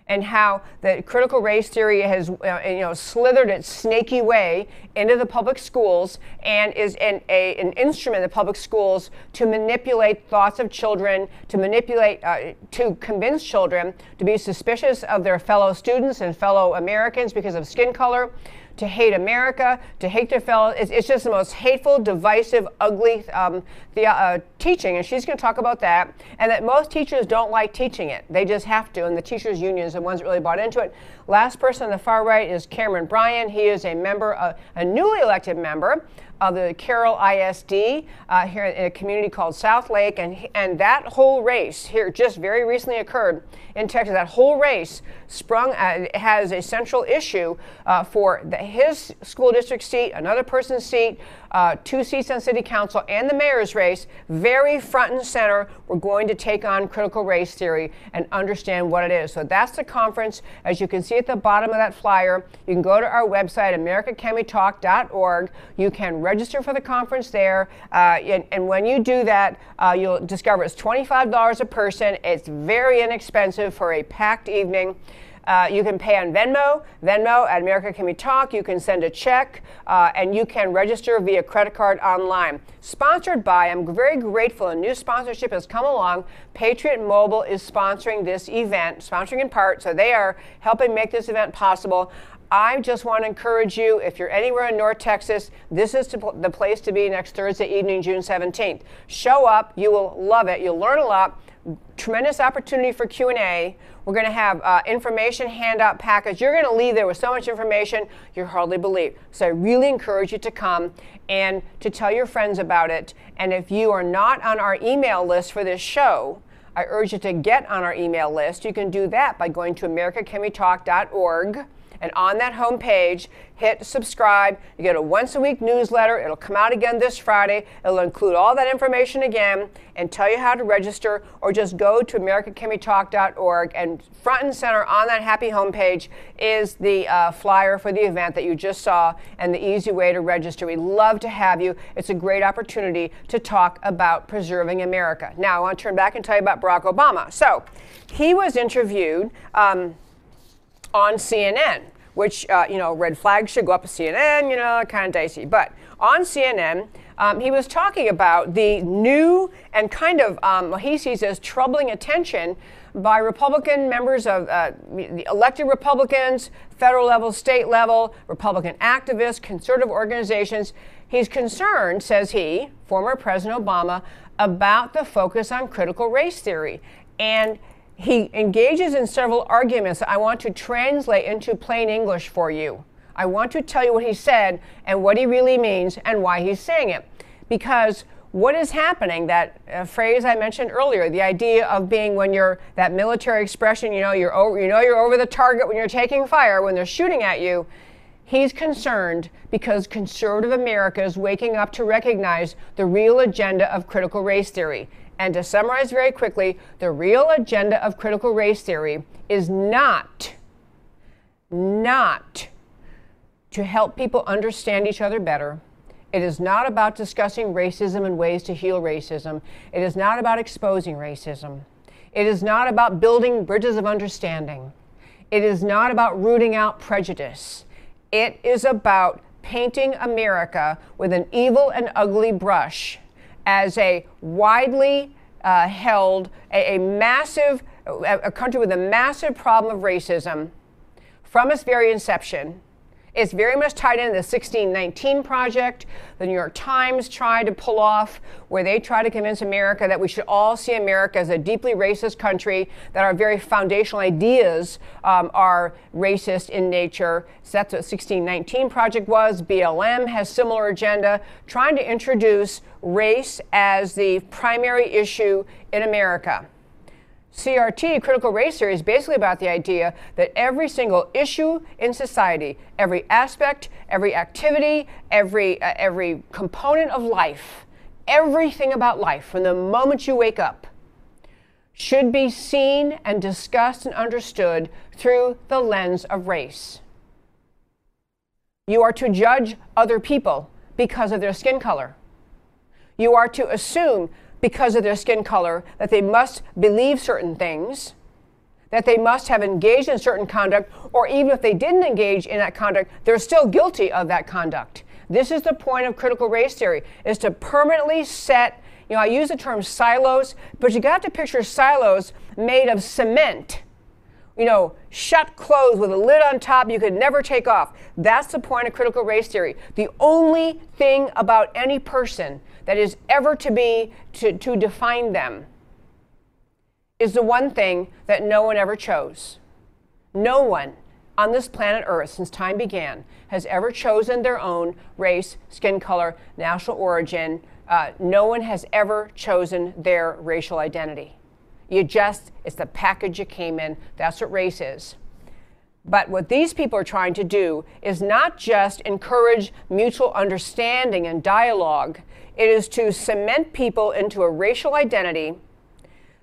and how the critical race theory has uh, you know slithered its snaky way into the public schools and is an, a, an instrument of the public schools to manipulate thoughts of children, to manipulate, uh, to convince children to be suspicious of their fellow students and fellow Americans because of skin color, to hate America, to hate their fellow. It's, just the most hateful, divisive, ugly um, the, uh, teaching. And she's going to talk about that. And that most teachers don't like teaching it. They just have to. And the teachers' unions are the ones that really bought into it. Last person on the far right is Cameron Bryan. He is a member, uh, a newly elected member of the Carroll ISD uh, here in a community called Southlake. And, and that whole race here just very recently occurred in Texas. That whole race sprung, uh, has a central issue uh, for the, his school district seat, another person's seat, uh, two seats on city council, and the mayor's race, very front and center. We're going to take on critical race theory and understand what it is. So that's the conference. As you can see at the bottom of that flyer, you can go to our website, americacanwetalk.org. You can register for the conference there. Uh, and, and, when you do that, uh, you'll discover it's $25 a person. It's very inexpensive for a packed evening. Uh, you can pay on Venmo, Venmo at America Can We Talk. You can send a check, uh, and you can register via credit card online. Sponsored by, I'm very grateful, a new sponsorship has come along. Patriot Mobile is sponsoring this event, sponsoring in part, so they are helping make this event possible. I just want to encourage you, if you're anywhere in North Texas, this is the place to be next Thursday evening, June 17th. Show up. You will love it. You'll learn a lot tremendous opportunity for q&a we're going to have uh, information handout package. You're going to leave there with so much information you hardly believe. So i really encourage you to come and to tell your friends about it. And if you are not on our email list for this show i urge you to get on our email list. You can do that by going to americacanwetalk.org and on that homepage, hit subscribe. You get a once a week newsletter. It'll come out again this Friday. It'll include all that information again and tell you how to register, or just go to AmericaCanWeTalk.org. And front and center on that happy homepage is the uh, flyer for the event that you just saw and the easy way to register. We'd love to have you. It's a great opportunity to talk about preserving America. Now, I want to turn back and tell you about Barack Obama. So, he was interviewed. Um, on CNN, which, uh, you know, red flags should go up to CNN, you know, kind of dicey. But on CNN, um, he was talking about the new and kind of, um, what he sees as troubling attention by Republican members of uh, elected Republicans, federal level, state level, Republican activists, conservative organizations. He's concerned, says he, former President Obama, about the focus on critical race theory. And he engages in several arguments I want to translate into plain English for you. I want to tell you what he said and what he really means and why he's saying it. Because what is happening, that uh, phrase I mentioned earlier, the idea of being when you're, that military expression, you know, you're over, you know you're over the target when you're taking fire, when they're shooting at you, he's concerned because conservative America is waking up to recognize the real agenda of critical race theory. And to summarize very quickly, the real agenda of critical race theory is not, not to help people understand each other better. It is not about discussing racism and ways to heal racism. It is not about exposing racism. It is not about building bridges of understanding. It is not about rooting out prejudice. It is about painting America with an evil and ugly brush as a widely uh, held, a, a massive, a, a country with a massive problem of racism from its very inception it's very much tied into the 1619 project the New York Times tried to pull off, where they try to convince America that we should all see America as a deeply racist country, that our very foundational ideas um, are racist in nature. So that's what 1619 project was. BLM has similar agenda, trying to introduce race as the primary issue in America. CRT, critical race theory, is basically about the idea that every single issue in society, every aspect, every activity, every, uh, every component of life, everything about life from the moment you wake up should be seen and discussed and understood through the lens of race. You are to judge other people because of their skin color. You are to assume because of their skin color, that they must believe certain things, that they must have engaged in certain conduct, or even if they didn't engage in that conduct, they're still guilty of that conduct. This is the point of critical race theory, is to permanently set, you know, I use the term silos, but you got to picture silos made of cement you know, shut closed with a lid on top you could never take off. That's the point of critical race theory. The only thing about any person that is ever to be to, to define them is the one thing that no one ever chose. No one on this planet Earth since time began has ever chosen their own race, skin color, national origin. Uh, no one has ever chosen their racial identity. You just, it's the package you came in. That's what race is. But what these people are trying to do is not just encourage mutual understanding and dialogue, it is to cement people into a racial identity,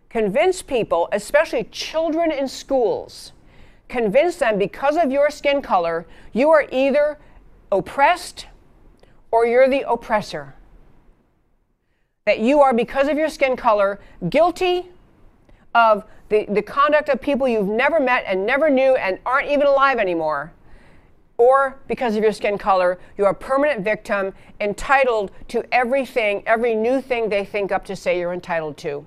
convince people, especially children in schools, convince them because of your skin color, you are either oppressed or you're the oppressor. That you are, because of your skin color, guilty of the, the conduct of people you've never met and never knew and aren't even alive anymore or because of your skin color, you're a permanent victim entitled to everything, every new thing they think up to say you're entitled to.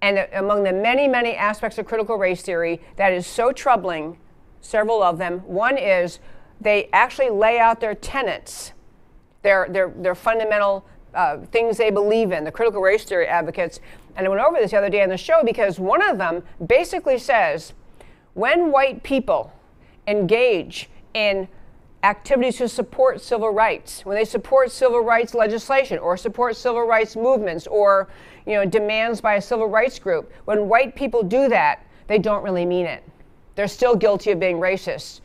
And among the many, many aspects of critical race theory that is so troubling, several of them, one is they actually lay out their tenets, their, their, their fundamental uh, things they believe in, the critical race theory advocates. And I went over this the other day on the show because one of them basically says when white people engage in activities to support civil rights, when they support civil rights legislation or support civil rights movements or you know, demands by a civil rights group, when white people do that, they don't really mean it. They're still guilty of being racist.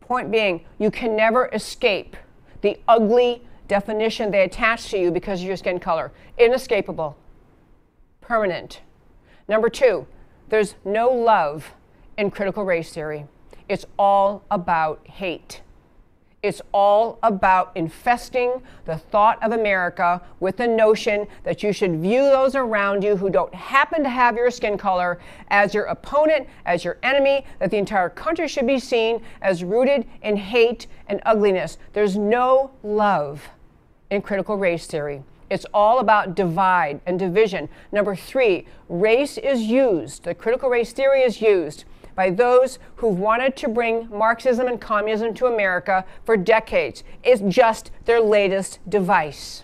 Point being, you can never escape the ugly definition they attach to you because of your skin color. Inescapable, permanent. Number two, there's no love in critical race theory. It's all about hate. It's all about infesting the thought of America with the notion that you should view those around you who don't happen to have your skin color as your opponent, as your enemy, that the entire country should be seen as rooted in hate and ugliness. There's no love in critical race theory. It's all about divide and division. Number three, race is used, the critical race theory is used by those who've wanted to bring Marxism and communism to America for decades. It's just their latest device.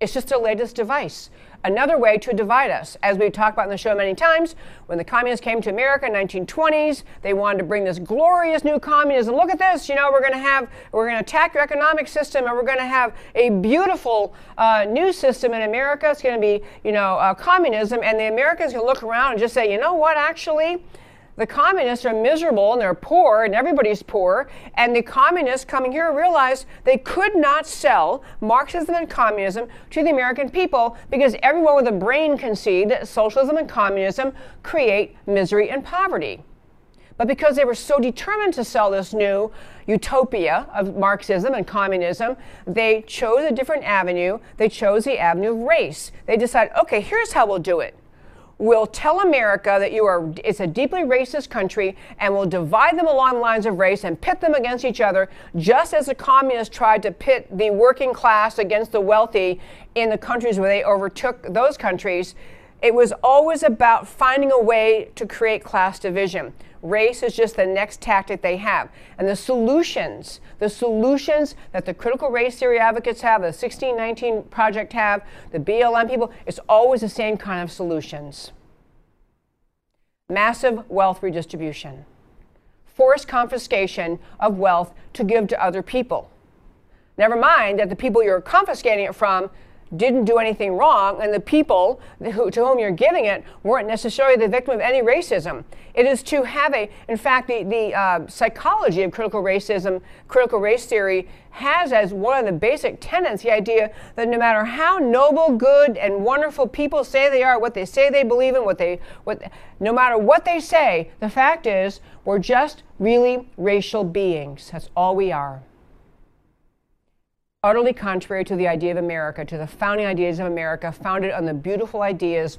It's just their latest device. another way to divide us. As we've talked about in the show many times, when the communists came to America in the 1920s, they wanted to bring this glorious new communism. Look at this, you know, we're going to have, we're going to attack your economic system, and we're going to have a beautiful uh, new system in America. It's going to be, you know, uh, communism, and the Americans can look around and just say, you know what, actually the communists are miserable and they're poor and everybody's poor. And the communists coming here realized they could not sell Marxism and communism to the American people because everyone with a brain can see that socialism and communism create misery and poverty. But because they were so determined to sell this new utopia of Marxism and communism, they chose a different avenue. They chose the avenue of race. They decided, okay, here's how we'll do it will tell America that you are it's a deeply racist country and will divide them along lines of race and pit them against each other just as the communists tried to pit the working class against the wealthy in the countries where they overtook those countries it was always about finding a way to create class division. Race is just the next tactic they have. And the solutions, the solutions that the critical race theory advocates have, the 1619 Project have, the BLM people, it's always the same kind of solutions. Massive wealth redistribution, forced confiscation of wealth to give to other people. Never mind that the people you're confiscating it from didn't do anything wrong, and the people who, to whom you're giving it weren't necessarily the victim of any racism. It is to have a, in fact, the, the uh, psychology of critical racism, critical race theory, has as one of the basic tenets the idea that no matter how noble, good, and wonderful people say they are, what they say they believe in, what they, what, no matter what they say, the fact is we're just really racial beings. That's all we are utterly contrary to the idea of America, to the founding ideas of America, founded on the beautiful ideas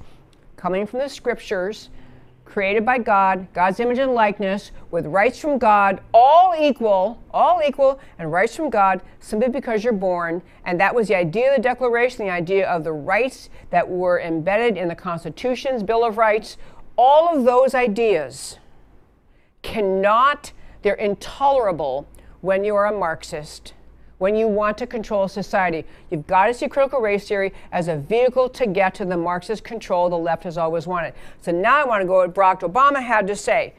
coming from the scriptures, created by God, God's image and likeness, with rights from God, all equal, all equal, and rights from God simply because you're born. And that was the idea of the Declaration, the idea of the rights that were embedded in the Constitution's Bill of Rights. All of those ideas cannot, they're intolerable when you are a Marxist when you want to control society. You've got to see critical race theory as a vehicle to get to the Marxist control the left has always wanted. So now I want to go what Barack Obama had to say.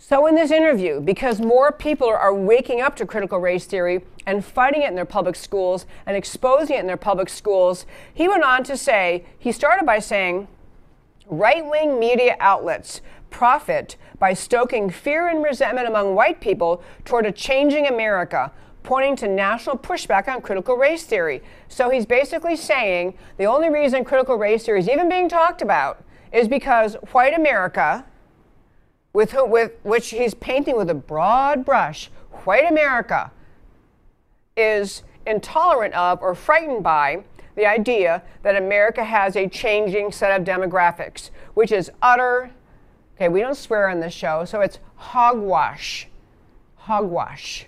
So, in this interview, because more people are waking up to critical race theory and fighting it in their public schools and exposing it in their public schools, he went on to say, he started by saying, right wing media outlets profit by stoking fear and resentment among white people toward a changing America pointing to national pushback on critical race theory. So he's basically saying the only reason critical race theory is even being talked about is because white America, with, who, with which he's painting with a broad brush, white America is intolerant of or frightened by the idea that America has a changing set of demographics, which is utter, okay, we don't swear on this show, so it's hogwash. Hogwash.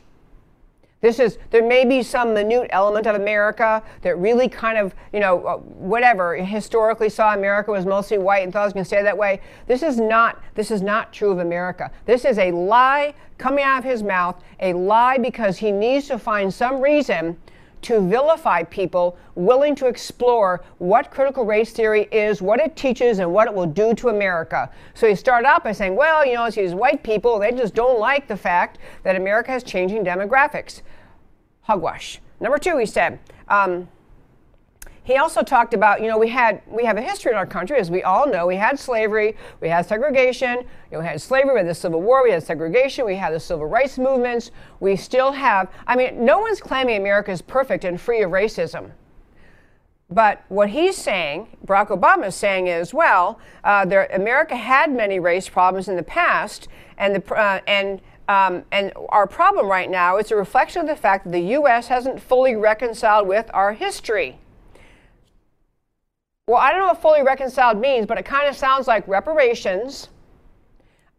This is, there may be some minute element of America that really kind of, you know, uh, whatever, historically saw America was mostly white and thought it was going to stay that way. This is not, this is not true of America. This is a lie coming out of his mouth, a lie because he needs to find some reason to vilify people willing to explore what critical race theory is, what it teaches, and what it will do to America. So he started out by saying, well, you know, it's these white people, they just don't like the fact that America has changing demographics. Hogwash. Number two, he said, um, he also talked about, you know, we had we have a history in our country, as we all know. We had slavery, we had segregation, you know, we had slavery, we had the Civil War, we had segregation, we had the civil rights movements. We still have. I mean, no one's claiming America is perfect and free of racism. But what he's saying, Barack Obama is saying is, well, uh, there, America had many race problems in the past, and the uh, and um, and our problem right now is a reflection of the fact that the U.S. hasn't fully reconciled with our history. Well, I don't know what fully reconciled means, but it kind of sounds like reparations.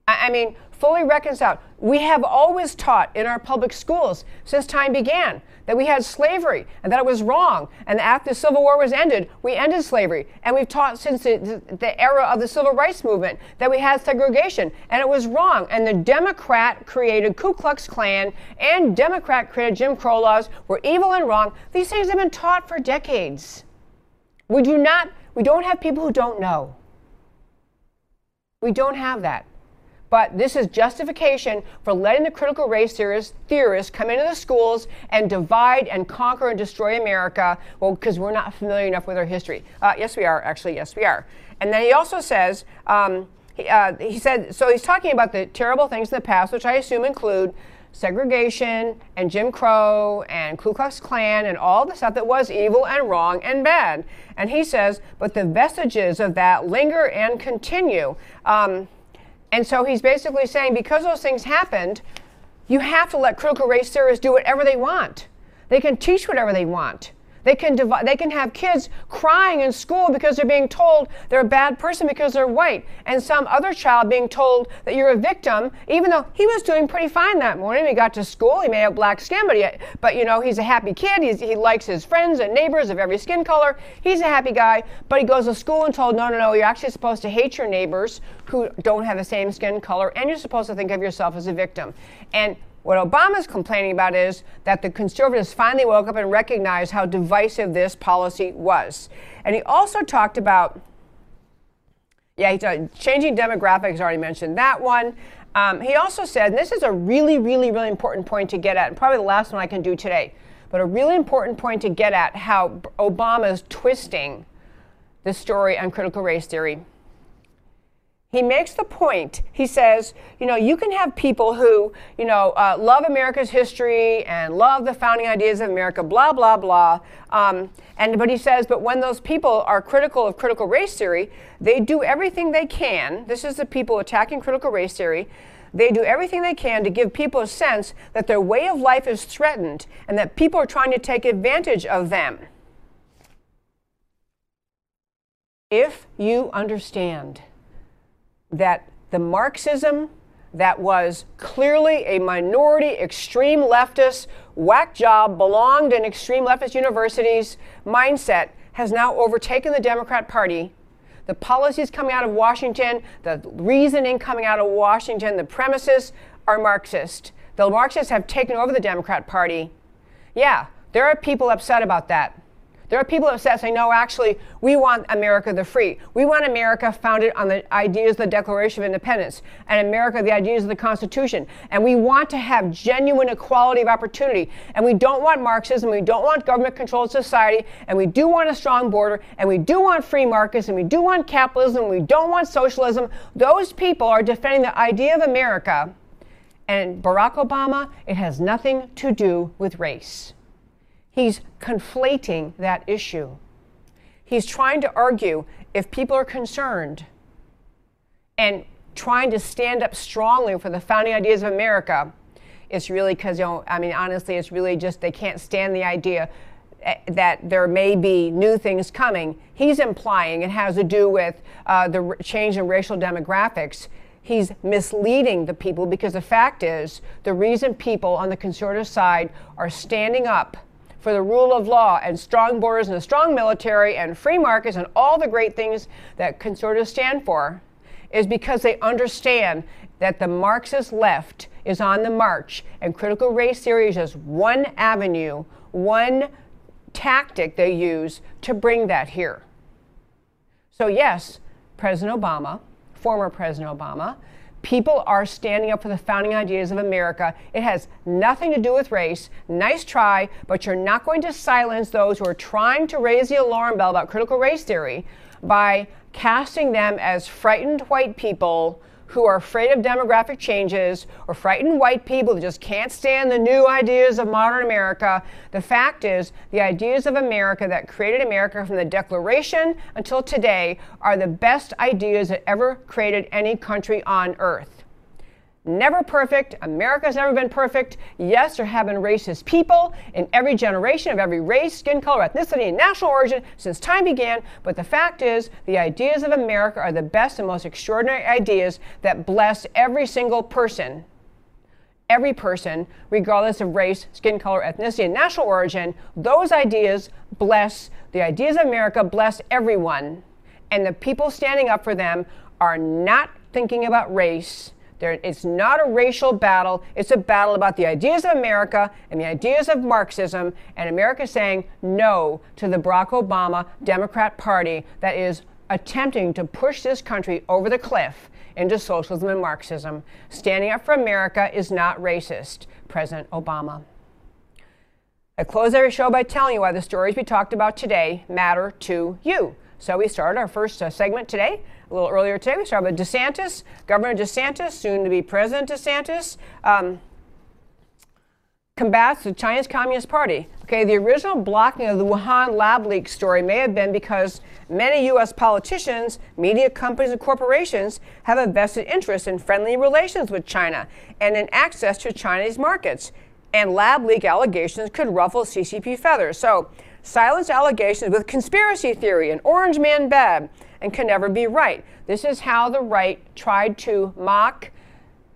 I, mean, fully reconciled. We have always taught in our public schools since time began that we had slavery and that it was wrong. And after the Civil War was ended, we ended slavery. And we've taught since the, the era of the Civil Rights Movement that we had segregation and it was wrong. And the Democrat created Ku Klux Klan and Democrat created Jim Crow laws were evil and wrong. These things have been taught for decades. We do not, We don't have people who don't know. We don't have that. But this is justification for letting the critical race theorists, come into the schools and divide and conquer and destroy America. Well, because we're not familiar enough with our history. Uh, yes, we are. Actually, yes, we are. And then he also says, um, he, uh, he said, so he's talking about the terrible things in the past, which I assume include segregation and Jim Crow and Ku Klux Klan and all the stuff that was evil and wrong and bad. And he says, but the vestiges of that linger and continue. Um, and so he's basically saying because those things happened, you have to let critical race theorists do whatever they want. They can teach whatever they want. They can, they can have kids crying in school because they're being told they're a bad person because they're white, and some other child being told that you're a victim, even though he was doing pretty fine that morning. He got to school, he may have black skin, but, he, but you know, he's a happy kid. He's, he likes his friends and neighbors of every skin color. He's a happy guy, but he goes to school and told, no, no, no, you're actually supposed to hate your neighbors who don't have the same skin color, and you're supposed to think of yourself as a victim. And what Obama's complaining about is that the conservatives finally woke up and recognized how divisive this policy was. And he also talked about, yeah, he changing demographics, already mentioned that one. Um, he also said, and this is a really, really, really important point to get at, and probably the last one I can do today, but a really important point to get at how Obama is twisting the story on critical race theory he makes the point. He says, you know, you can have people who, you know, uh, love America's history and love the founding ideas of America, blah blah blah. Um, and but he says, but when those people are critical of critical race theory, they do everything they can. This is the people attacking critical race theory. They do everything they can to give people a sense that their way of life is threatened and that people are trying to take advantage of them. If you understand that the Marxism that was clearly a minority extreme leftist whack job belonged in extreme leftist universities mindset has now overtaken the Democrat Party. The policies coming out of Washington, the reasoning coming out of Washington, the premises are Marxist. The Marxists have taken over the Democrat Party. Yeah, there are people upset about that. There are people upset saying, no, actually, we want America the free. We want America founded on the ideas of the Declaration of Independence and America, the ideas of the Constitution. And we want to have genuine equality of opportunity. And we don't want Marxism, we don't want government controlled society, and we do want a strong border, and we do want free markets, and we do want capitalism, we don't want socialism. Those people are defending the idea of America. And Barack Obama, it has nothing to do with race. He's conflating that issue. He's trying to argue if people are concerned and trying to stand up strongly for the founding ideas of America, it's really because, you know, I mean, honestly, it's really just they can't stand the idea eh, that there may be new things coming. He's implying it has to do with uh, the change in racial demographics. He's misleading the people because the fact is the reason people on the conservative side are standing up for the rule of law and strong borders and a strong military and free markets and all the great things that conservatives stand for is because they understand that the Marxist left is on the march and critical race theory is just one avenue, one tactic they use to bring that here. So, yes, President Obama, former President Obama, People are standing up for the founding ideas of America. It has nothing to do with race. Nice try, but you're not going to silence those who are trying to raise the alarm bell about critical race theory by casting them as frightened white people who are afraid of demographic changes or frightened white people that just can't stand the new ideas of modern America. The fact is, the ideas of America that created America from the Declaration until today are the best ideas that ever created any country on earth. Never perfect. America's never been perfect. Yes, there have been racist people in every generation of every race, skin color, ethnicity, and national origin since time began. But the fact is, the ideas of America are the best and most extraordinary ideas that bless every single person. Every person, regardless of race, skin color, ethnicity, and national origin, those ideas bless, the ideas of America bless everyone. And the people standing up for them are not thinking about race There, it's not a racial battle. It's a battle about the ideas of America and the ideas of Marxism. And America saying no to the Barack Obama Democrat Party that is attempting to push this country over the cliff into socialism and Marxism. Standing up for America is not racist. President Obama. I close every show by telling you why the stories we talked about today matter to you. So we started our first uh, segment today, a little earlier today. We started with DeSantis, Governor DeSantis, soon to be President DeSantis. Um, combats the Chinese Communist Party. Okay, the original blocking of the Wuhan lab leak story may have been because many U.S. politicians, media companies, and corporations have a vested interest in friendly relations with China and in access to Chinese markets. And lab leak allegations could ruffle CCP feathers. So, silence allegations with conspiracy theory and orange man bad and can never be right. This is how the right tried to mock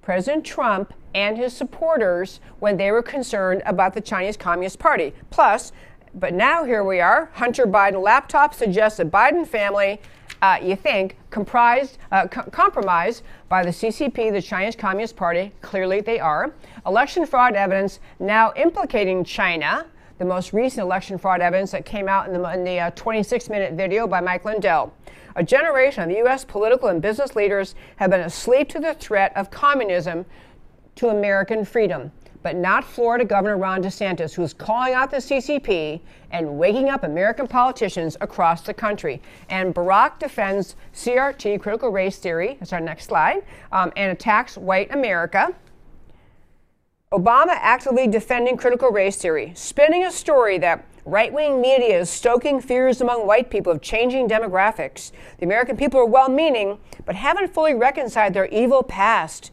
President Trump and his supporters when they were concerned about the Chinese Communist Party. Plus, but now here we are, Hunter Biden laptop suggests a Biden family, uh, you think, comprised, uh, co- compromised by the CCP, the Chinese Communist Party. Clearly they are. Election fraud evidence now implicating China. The most recent election fraud evidence that came out in the, uh, 26 minute video by Mike Lindell. A generation of U.S. political and business leaders have been asleep to the threat of communism to American freedom, but not Florida Governor Ron DeSantis, who's calling out the CCP and waking up American politicians across the country. And Barack defends CRT, critical race theory, that's our next slide, um, and attacks white America. Obama actively defending critical race theory, spinning a story that right wing media is stoking fears among white people of changing demographics. The American people are well meaning, but haven't fully reconciled their evil past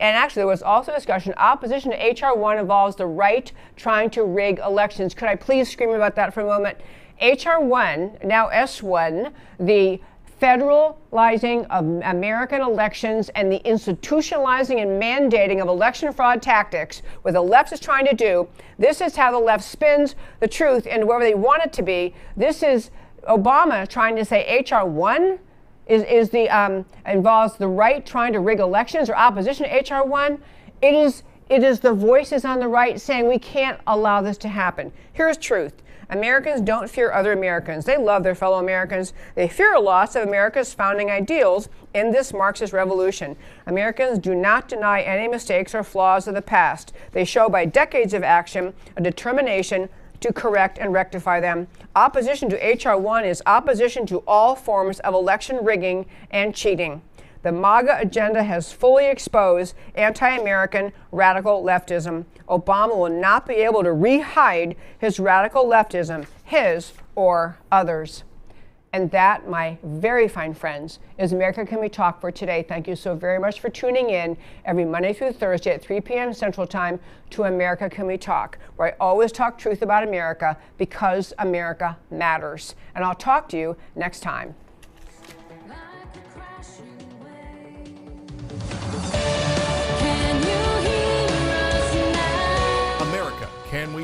and actually, there was also discussion opposition to H.R. 1 involves the right trying to rig elections. Could I please scream about that for a moment? H.R. 1, now S 1, the federalizing of American elections and the institutionalizing and mandating of election fraud tactics, what the left is trying to do. This is how the left spins the truth into wherever they want it to be. This is Obama trying to say H.R. 1 is, is the um, involves the right trying to rig elections or opposition to HR one. It is it is the voices on the right saying we can't allow this to happen. Here's truth. Americans don't fear other Americans. They love their fellow Americans. They fear a loss of America's founding ideals in this Marxist revolution. Americans do not deny any mistakes or flaws of the past. They show by decades of action a determination to correct and rectify them. Opposition to H.R. 1 is opposition to all forms of election rigging and cheating. The MAGA agenda has fully exposed anti American radical leftism. Obama will not be able to rehide his radical leftism, his or others. And that, my very fine friends, is America Can We Talk for today. Thank you so very much for tuning in every Monday through Thursday at 3 p.m. Central Time to America Can We Talk, where I always talk truth about America because America matters. And I'll talk to you next time.